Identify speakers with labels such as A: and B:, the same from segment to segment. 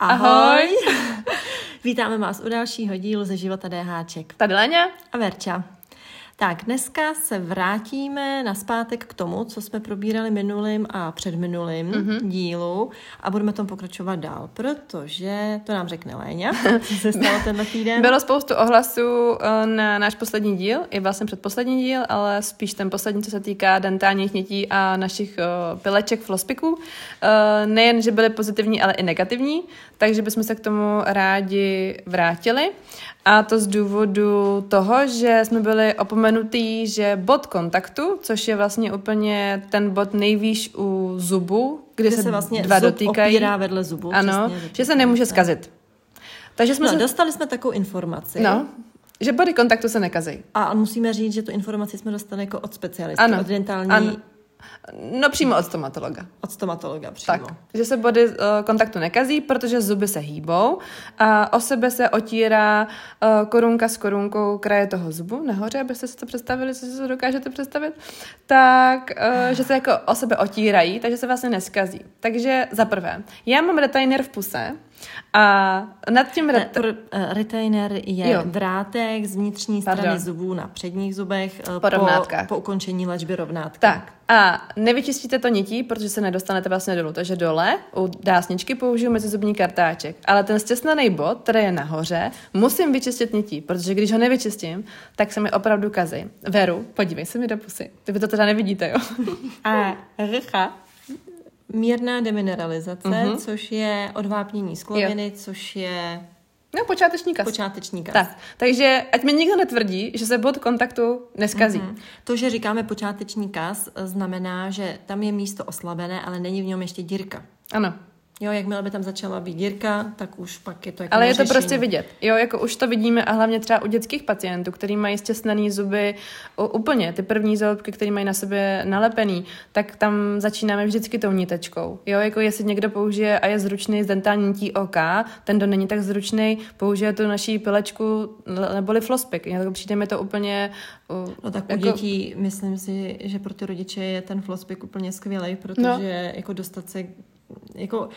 A: Ahoj! Vítáme vás u dalšího dílu ze života DHček.
B: Tady Léňa.
A: A Verča. Tak, dneska se vrátíme na zpátek k tomu, co jsme probírali minulým a předminulým mm-hmm. dílu a budeme tom pokračovat dál, protože to nám řekne Léňa, co se stalo tenhle týden.
B: Bylo spoustu ohlasů eh, na náš poslední díl, i vlastně předposlední díl, ale spíš ten poslední, co se týká dentálních nětí a našich uh, pileček flospiků. Uh, nejen, že byly pozitivní, ale i negativní, takže bychom se k tomu rádi vrátili. A to z důvodu toho, že jsme byli opomenutí, že bod kontaktu, což je vlastně úplně ten bod nejvýš u zubu, kde,
A: Kde
B: se,
A: se vlastně
B: dva
A: zub
B: dotýkají.
A: opírá vedle zubu,
B: Ano,
A: přesně,
B: že se nemůže
A: tak.
B: zkazit. Takže jsme
A: No,
B: se...
A: dostali jsme takovou informaci.
B: No, že body kontaktu se nekazí.
A: A musíme říct, že tu informaci jsme dostali jako od specialisty,
B: Ano.
A: od dentální,
B: Ano. No přímo od stomatologa.
A: od stomatologa přímo.
B: Tak, že se body uh, kontaktu nekazí, protože zuby se hýbou a o sebe se otírá uh, korunka s korunkou kraje toho zubu nahoře, abyste si to představili, jestli si to dokážete představit, tak, uh, že se jako o sebe otírají, takže se vlastně neskazí. Takže za prvé, já mám retainer v puse a nad tím...
A: Ne,
B: Ret...
A: pr- eh, retainer je
B: Jo.
A: drátek z vnitřní strany
B: Pardon.
A: zubů na předních zubech eh,
B: Po rovnátkách.
A: po ukončení léčby rovnátky.
B: Tak a nevyčistíte to nití, protože se nedostanete vlastně dolů. Takže dole u dásničky použiju mezizubní kartáček. Ale ten stěsnaný bod, který je nahoře, musím vyčistit nití, protože když ho nevyčistím, tak se mi opravdu kazí. Veru, podívej se mi do pusy. Ty vy to teda nevidíte, jo?
A: A rcha, mírná demineralizace,
B: Mhm.
A: což je odvápnění skloviny, což je
B: No, počáteční kas.
A: počáteční kas.
B: Tak, takže ať mi nikdo netvrdí, že se bod kontaktu neskazí.
A: Mhm. To, že říkáme počáteční kas, eh, znamená, že tam je místo oslabené, ale není v něm ještě dírka.
B: Ano.
A: Jo, jakmile by tam začala být dírka, tak už pak je to jako
B: Ale je to
A: neřešení.
B: prostě vidět. Jo, jako už to vidíme a hlavně třeba u dětských pacientů, který mají stěsnaný zuby u, úplně, ty první zalobky, které mají na sebe nalepený, tak tam začínáme vždycky tou nitečkou. Jo, jako jestli někdo použije a je zručný z dentální nití OK, ten, kdo není tak zručný, použije tu naší pilečku neboli flospik. Jako přijde mi to úplně... Uh,
A: No tak u
B: jako,
A: dětí myslím si, že pro ty rodiče je ten flospik úplně skvělý, protože
B: No.
A: jako dostat se jako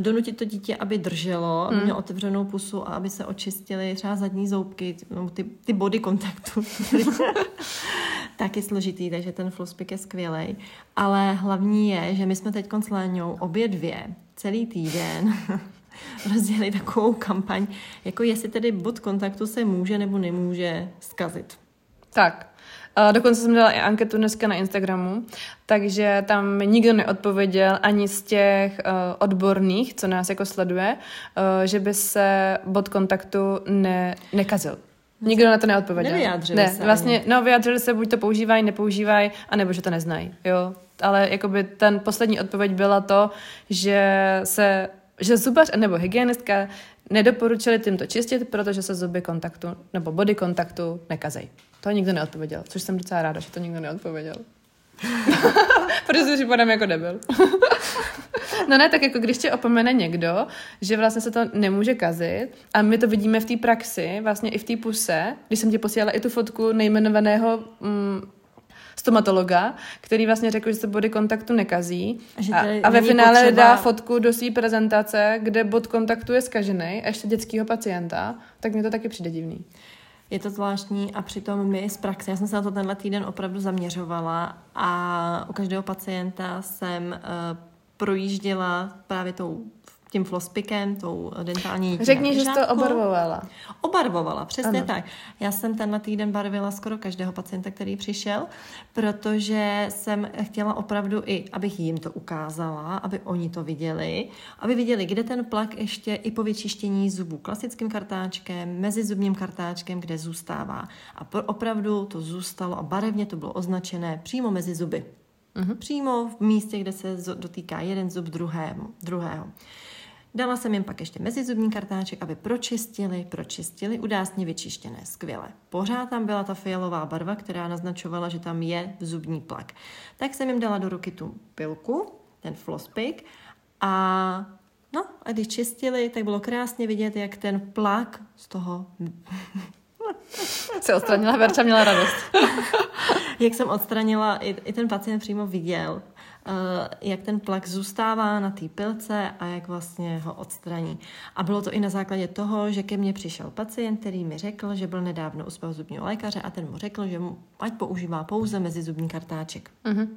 A: donutit to dítě, aby drželo, aby
B: Hmm.
A: mělo otevřenou pusu a aby se očistily třeba zadní zoubky, ty, ty body kontaktu. tak je složitý, takže ten flospik je skvělý. Ale hlavní je, že my jsme teď s Léňou obě dvě celý týden rozdělili takovou kampaň, jako jestli tedy bod kontaktu se může nebo nemůže zkazit.
B: Tak. Dokonce jsem dala i anketu dneska na Instagramu, takže tam nikdo neodpověděl ani z těch uh, odborných, co nás jako sleduje, uh, že by se bod kontaktu ne, nekazil. Nikdo na to neodpověděl.
A: Nevyjádřili
B: ne,
A: se
B: vlastně,
A: ani.
B: no vyjádřili se, buď to používají, nepoužívají, anebo že to neznají, jo. Ale jakoby ten poslední odpověď byla to, že se, že zubař nebo hygienistka nedoporučili tímto čistit, protože se zuby kontaktu nebo body kontaktu nekazejí. To nikdo neodpověděl, což jsem docela ráda, že to nikdo neodpověděl. Protože připadám jako debil. no ne, tak jako když tě opomene někdo, že vlastně se to nemůže kazit a my to vidíme v té praxi, vlastně i v té puse, když jsem ti posílala i tu fotku nejmenovaného mm, stomatologa, který vlastně řekl, že se body kontaktu nekazí
A: A
B: a, ve finále
A: potřeba-
B: dá fotku do své prezentace, kde bod kontaktu je skažený a ještě dětského pacienta, tak mi to taky přijde divný.
A: Je to zvláštní a přitom my z praxe, já jsem se na to tenhle týden opravdu zaměřovala a u každého pacienta jsem uh, projížděla právě tou tím flospikem, tou dentální nití
B: Řekni, že jsi to obarvovala.
A: Obarvovala, přesně
B: Ano.
A: tak. Já jsem tenhle týden barvila skoro každého pacienta, který přišel, protože jsem chtěla opravdu i, abych jim to ukázala, aby oni to viděli, aby viděli, kde ten plak ještě i po vyčištění zubů klasickým kartáčkem, mezizubním kartáčkem, kde zůstává. A opravdu to zůstalo a barevně to bylo označené přímo mezi zuby.
B: Mhm.
A: Přímo v místě, kde se dotýká jeden zub druhému, druhého. Dala jsem jim pak ještě mezizubní kartáček, aby pročistili, pročistili, udásně vyčištěné, skvěle. Pořád tam byla ta fialová barva, která naznačovala, že tam je zubní plak. Tak jsem jim dala do ruky tu pilku, ten flospik a no a když čistili, tak bylo krásně vidět, jak ten plak z toho
B: Se odstranila, Verča měla radost.
A: jak jsem odstranila, i, i ten pacient přímo viděl, jak ten plak zůstává na té pilce a jak vlastně ho odstraní. A bylo to i na základě toho, že ke mně přišel pacient, který mi řekl, že byl nedávno u zubního lékaře a ten mu řekl, že mu ať používá pouze mezizubní kartáček. Uh-huh.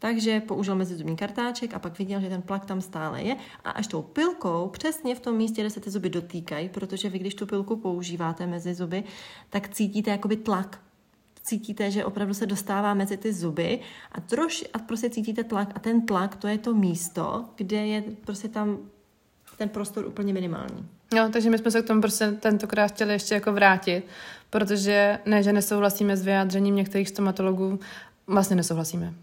A: Takže použil mezizubní kartáček a pak viděl, že ten plak tam stále je a až tou pilkou přesně v tom místě, kde se ty zuby dotýkají, protože vy když tu pilku používáte mezi zuby, tak cítíte jakoby tlak. Cítíte, že opravdu se dostává mezi ty zuby a troš a prostě cítíte tlak a ten tlak to je to místo, kde je prostě tam ten prostor úplně minimální.
B: No, takže my jsme se k tomu prostě tentokrát chtěli ještě jako vrátit, protože ne, že nesouhlasíme s vyjádřením některých stomatologů, vlastně nesouhlasíme.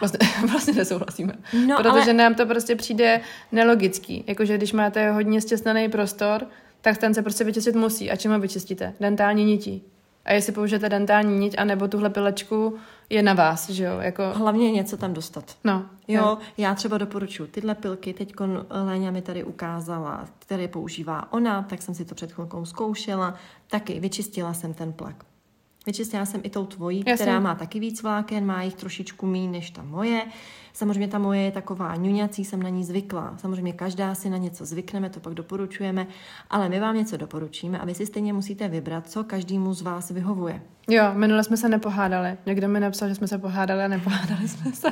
B: Vlastně, vlastně nesouhlasíme. No, Protože ale... nám to prostě přijde nelogický. Jakože když máte hodně stěsnaný prostor, tak ten se prostě vyčistit musí. A čím ho vyčistíte? Dentální nití. A jestli použijete dentální niť anebo tuhle pilečku, je na vás, že jo? Jako...
A: Hlavně něco tam dostat.
B: No.
A: Jo, jo. já třeba doporučuji tyhle pilky, teď Léňa mi tady ukázala, které používá ona, tak jsem si to před chvilkou zkoušela, taky vyčistila jsem ten plak. Vyčistila jsem i tou tvojí, Jasně. která má taky víc vláken, má jich trošičku méně než ta moje. Samozřejmě ta moje je taková ňuňací, jsem na ní zvykla. Samozřejmě každá si na něco zvykneme, to pak doporučujeme, ale my vám něco doporučíme a vy si stejně musíte vybrat, co každému z vás vyhovuje.
B: Jo, minule jsme se nepohádali. Někdo mi napsal, že jsme se pohádali a nepohádali jsme se.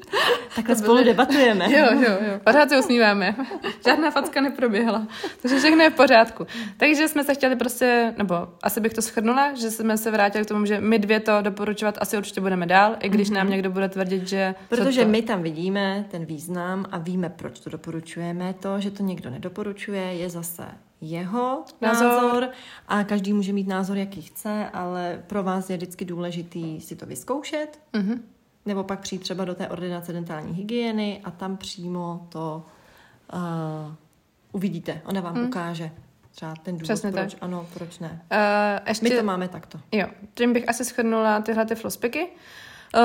A: Takhle spolu debatujeme.
B: Jo, jo, jo. Pořád se usmíváme. Žádná facka neproběhla. Takže všechno je v pořádku. Takže jsme se chtěli prostě, nebo asi bych to schrnula, že jsme se vrátili k tomu, že my dvě to doporučovat asi určitě budeme dál, i když mm-hmm. nám někdo bude tvrdit, že...
A: Protože to... my tam vidíme ten význam a víme, proč to doporučujeme. To, že to někdo nedoporučuje, je zase jeho názor. názor a každý může mít názor, jaký chce, ale pro vás je vždycky důležitý si to vyzkoušet, mm-hmm. nebo pak přijít třeba do té ordinace dentální hygieny a tam přímo to uh, uvidíte. Ona vám mm. ukáže třeba ten důvod, Přesně proč tak. ano, proč ne. Uh, ještě... My to máme takto.
B: Jo, tím bych asi shrnula tyhle ty flospiky. Eh,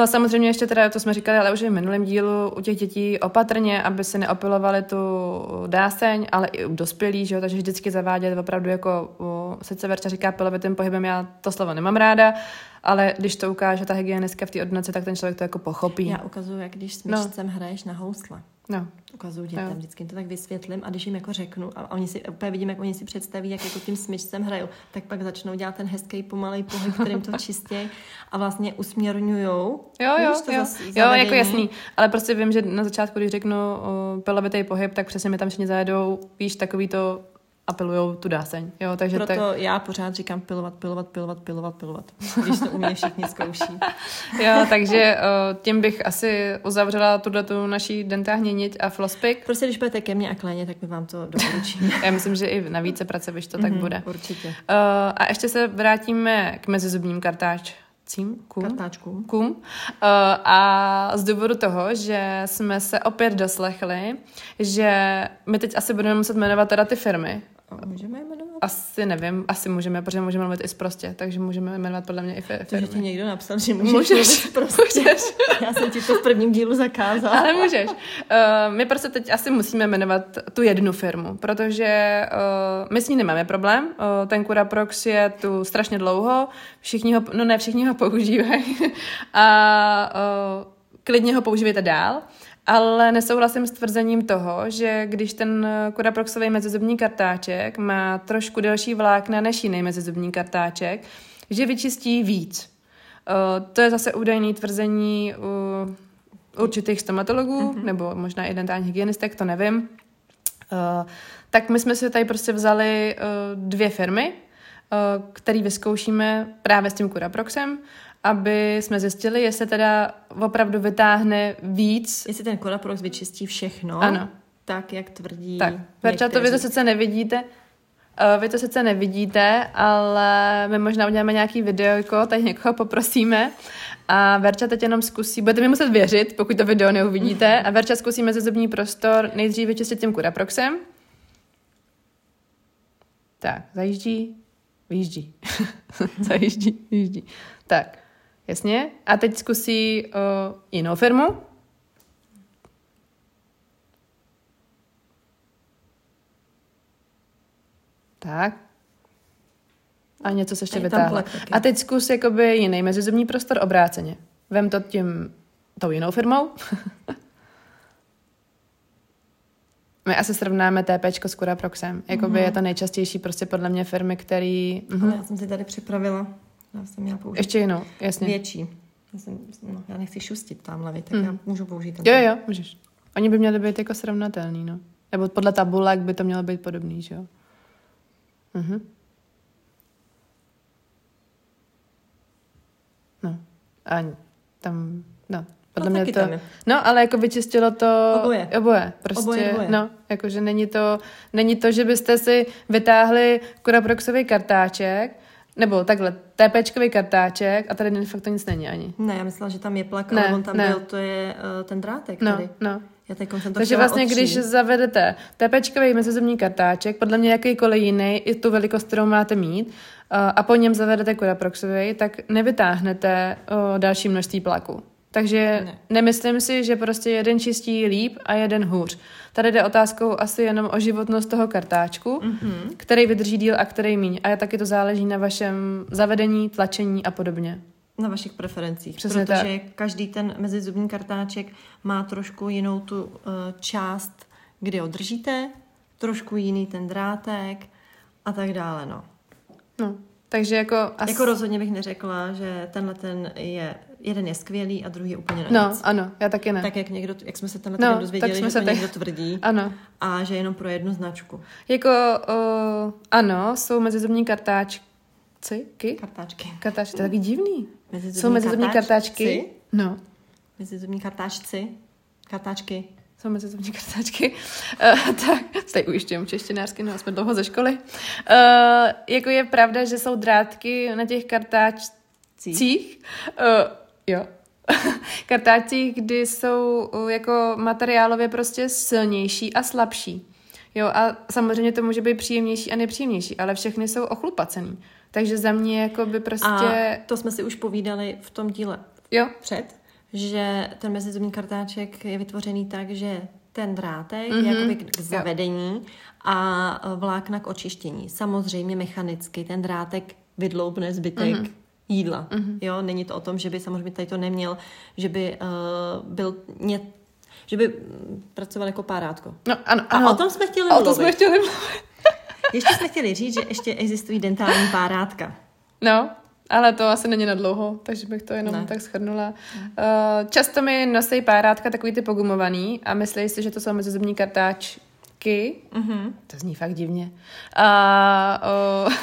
B: samozřejmě ještě teda, to jsme říkali, ale už v minulém dílu u těch dětí opatrně, aby se neopilovali tu dáseň, ale i u dospělých, že jo, takže vždycky zavádět opravdu jako, sice Verča říká pilovitým pohybem, já to slovo nemám ráda, ale když to ukáže ta hygienistka v té ordinaci, tak ten člověk to jako pochopí.
A: Já ukazuju, jak když s myšcem no. hraješ na housle.
B: No.
A: Ukazuju dětem, no. vždycky to tak vysvětlím a když jim jako řeknu a oni si úplně vidím, jak oni si představí, jak jako tím smyčcem hrajou, tak pak začnou dělat ten hezký pomalý pohyb, kterým to čistě a vlastně usměrňujou.
B: Jo, jo, to jo. jo, jako jasný. Ale prostě vím, že na začátku, když řeknu pelovitý pohyb, tak přesně mi tam všichni zajedou, víš, takový to apelujou tu dáseň. Jo, takže
A: Proto tak... já pořád říkám pilovat, pilovat, pilovat, pilovat, pilovat, když to u mě všichni zkouší.
B: jo, takže tím bych asi uzavřela tuhle tu naší dentální niť a flospik.
A: Prostě když budete ke mně a kléně, tak my vám to doporučíme.
B: já myslím, že i na více pracovišť to mm-hmm, tak mhm, bude.
A: Určitě. Uh,
B: a ještě se vrátíme k mezizubním kartáč cím, kum,
A: kartáčkům.
B: Kum. Uh, a z důvodu toho, že jsme se opět doslechli, že my teď asi budeme muset jmenovat teda ty firmy,
A: Můžeme jmenovat?
B: Asi nevím, asi můžeme, protože můžeme mluvit i prostě, takže můžeme jmenovat podle mě i firmy.
A: Takže ti někdo napsal, že můžeš, můžeš prostě. Můžeš. Já jsem ti to v prvním dílu zakázala.
B: Ale můžeš. Uh, my prostě teď asi musíme jmenovat tu jednu firmu, protože uh, my s ní nemáme problém. Uh, ten Curaprox je tu strašně dlouho, všichni ho, no ne všichni ho používají a uh, klidně ho používejte dál. Ale nesouhlasím s tvrzením toho, že když ten kodaproxový mezizubní kartáček má trošku delší vlákna než jiný mezizubní kartáček, že vyčistí víc. Uh, to je zase údajný tvrzení u určitých stomatologů, mm-hmm. nebo možná i dentální hygienistek, to nevím. Uh, tak my jsme si tady prostě vzali uh, dvě firmy, které vyzkoušíme právě s tím Curaproxem aby jsme zjistili, jestli teda opravdu vytáhne víc.
A: Jestli ten Colaprox vyčistí všechno.
B: Ano.
A: Tak, jak tvrdí
B: Tak, Verča, to vy to sice nevidíte, Uh, vy to sice nevidíte, ale my možná uděláme nějaký videojko, tady někoho poprosíme a Verča teď jenom zkusí, budete mi muset věřit, pokud to video neuvidíte, a Verča zkusí mezizubní prostor nejdřív vyčistit tím Curaproxem. Tak, zajíždí, vyjíždí. zajíždí, vyjíždí. Tak, Jasně. A teď zkusí uh, jinou firmu. Tak. A něco se ještě vytáhla. A teď zkus jakoby jiný mezizubní prostor obráceně. Vem to tím tou jinou firmou. My asi srovnáme TPčko s Curaproxem. Jakoby mm-hmm. je to nejčastější prostě podle mě firmy, který...
A: Mm-hmm. Ale já jsem si tady připravila. Já jsem měla použít.
B: Ještě jinou, jasně.
A: Větší. Já, jsem, no, já nechci šustit tamhle, tak mm. já můžu použít ten.
B: Jo, jo, můžeš. Oni by měli být jako srovnatelný, no. Nebo podle tabulek by to mělo být podobný, že jo? Mhm. No. A tam, no, podle no, mě to... No, ale jako vyčistilo to...
A: Oboje.
B: Oboje, prostě.
A: Oboje, oboje.
B: No, jakože není to, není to, že byste si vytáhli Curaproxový kartáček, nebo takhle, TPčkový kartáček a tady fakt to nic není ani.
A: Ne, já myslela, že tam je plak, ne, ale on tam ne. byl, to je uh, ten drátek
B: no,
A: tady.
B: No,
A: já teď jsem to
B: Takže vlastně, když zavedete TPčkový mezizemní kartáček, podle mě jakýkoliv jiný, i tu velikost, kterou máte mít, uh, a po něm zavedete Curaproxový, tak nevytáhnete uh, další množství plaku. Takže ne. nemyslím si, že prostě jeden čistí líp a jeden hůř. Tady jde otázkou asi jenom o životnost toho kartáčku, mm-hmm. který vydrží díl a který míň. A taky to záleží na vašem zavedení, tlačení a podobně.
A: Na vašich preferencích.
B: Přesně
A: protože
B: tak.
A: každý ten mezizubní kartáček má trošku jinou tu uh, část, kdy ho držíte, trošku jiný ten drátek a tak dále. No.
B: No, takže jako...
A: As... Jako rozhodně bych neřekla, že tenhle ten je, jeden je skvělý a druhý je úplně na
B: No, ano, já taky ne.
A: Tak jak někdo, jak jsme se tenhle no, dozvěděli, že to tak... někdo tvrdí.
B: Ano.
A: A že jenom pro jednu značku.
B: Jako, uh, ano, jsou mezizubní kartáčky.
A: Kartáčky.
B: Kartáčky, to je taky divný.
A: Mezizubní
B: jsou mezizubní kartáčky. No.
A: Mezizubní kartáčci. Kartáčky
B: jsou mezizubní kartáčky, uh, tak tady ujišťujem češtinářsky, no jsme dlouho ze školy. Uh, jako je pravda, že jsou drátky na těch kartáčcích, uh, jo, kartáčcích, kdy jsou uh, jako materiálově prostě silnější a slabší. Jo, a samozřejmě to může být příjemnější a nepříjemnější, ale všechny jsou ochlupacený. Takže za mě jako by prostě... A
A: to jsme si už povídali v tom díle
B: jo.
A: před, že ten mezizubní kartáček je vytvořený tak, že ten drátek mm-hmm. je jakoby k zavedení jo. a vlákna k očištění. Samozřejmě mechanicky ten drátek vydloubne zbytek mm-hmm. Jídla. Mm-hmm. Jo, není to o tom, že by samozřejmě tady to neměl, že by uh, byl ně, že by pracoval jako párátko.
B: No, ano, ano.
A: A o tom jsme chtěli
B: mluvit. O tom jsme chtěli mluvit.
A: ještě jsme chtěli říct, že ještě existují dentální párátka.
B: No, ale to asi není na dlouho, takže bych to jenom ne. tak schrnula. Uh, často mi nosí párátka takový ty pogumovaný a myslí si, že to jsou mezizubní kartáčky. Mm-hmm. To zní fakt divně. A uh,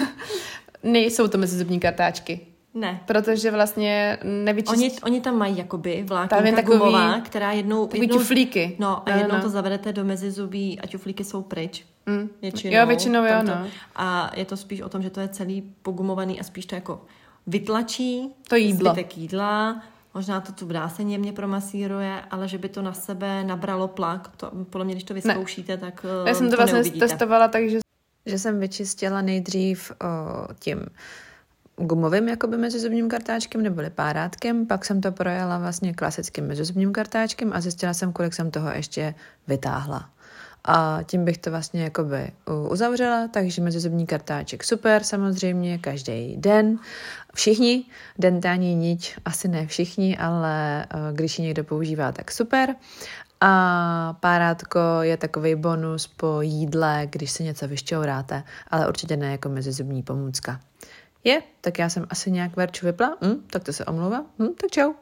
B: nejsou to mezizubní kartáčky.
A: Ne.
B: Protože vlastně nevyčist...
A: Oni, oni tam mají jakoby vlákninka takový, gumová, která jednou...
B: Takový
A: jednou,
B: ťuflíky.
A: No a no, jednou no. to zavedete do mezizubí a ťuflíky jsou pryč.
B: Mm. Většinou. Jo, většinou jo, no.
A: A je to spíš o tom, že to je celý pogumovaný a spíš to jako vytlačí
B: to jídlo.
A: zbytek jídla, možná to tu bráseň jemně promasíruje, ale že by to na sebe nabralo plak, to podle mě, když to vyzkoušíte, ne. tak
B: Já jsem to, to vlastně
A: neuvidíte.
B: testovala, takže že jsem vyčistila nejdřív o, tím gumovým jakoby mezizubním kartáčkem neboli párátkem, pak jsem to projela vlastně klasickým mezizubním kartáčkem a zjistila jsem, kolik jsem toho ještě vytáhla. A tím bych to vlastně jakoby uzavřela, takže mezizubní kartáček super samozřejmě, každý den. Všichni, dentální niť, asi ne všichni, ale e, když ji někdo používá, tak super. A párátko je takový bonus po jídle, když se něco vyšťouráte, ale určitě ne jako mezizubní pomůcka. Je, tak já jsem asi nějak verču vypla, hm, tak to se omlouvá, hm, tak čau.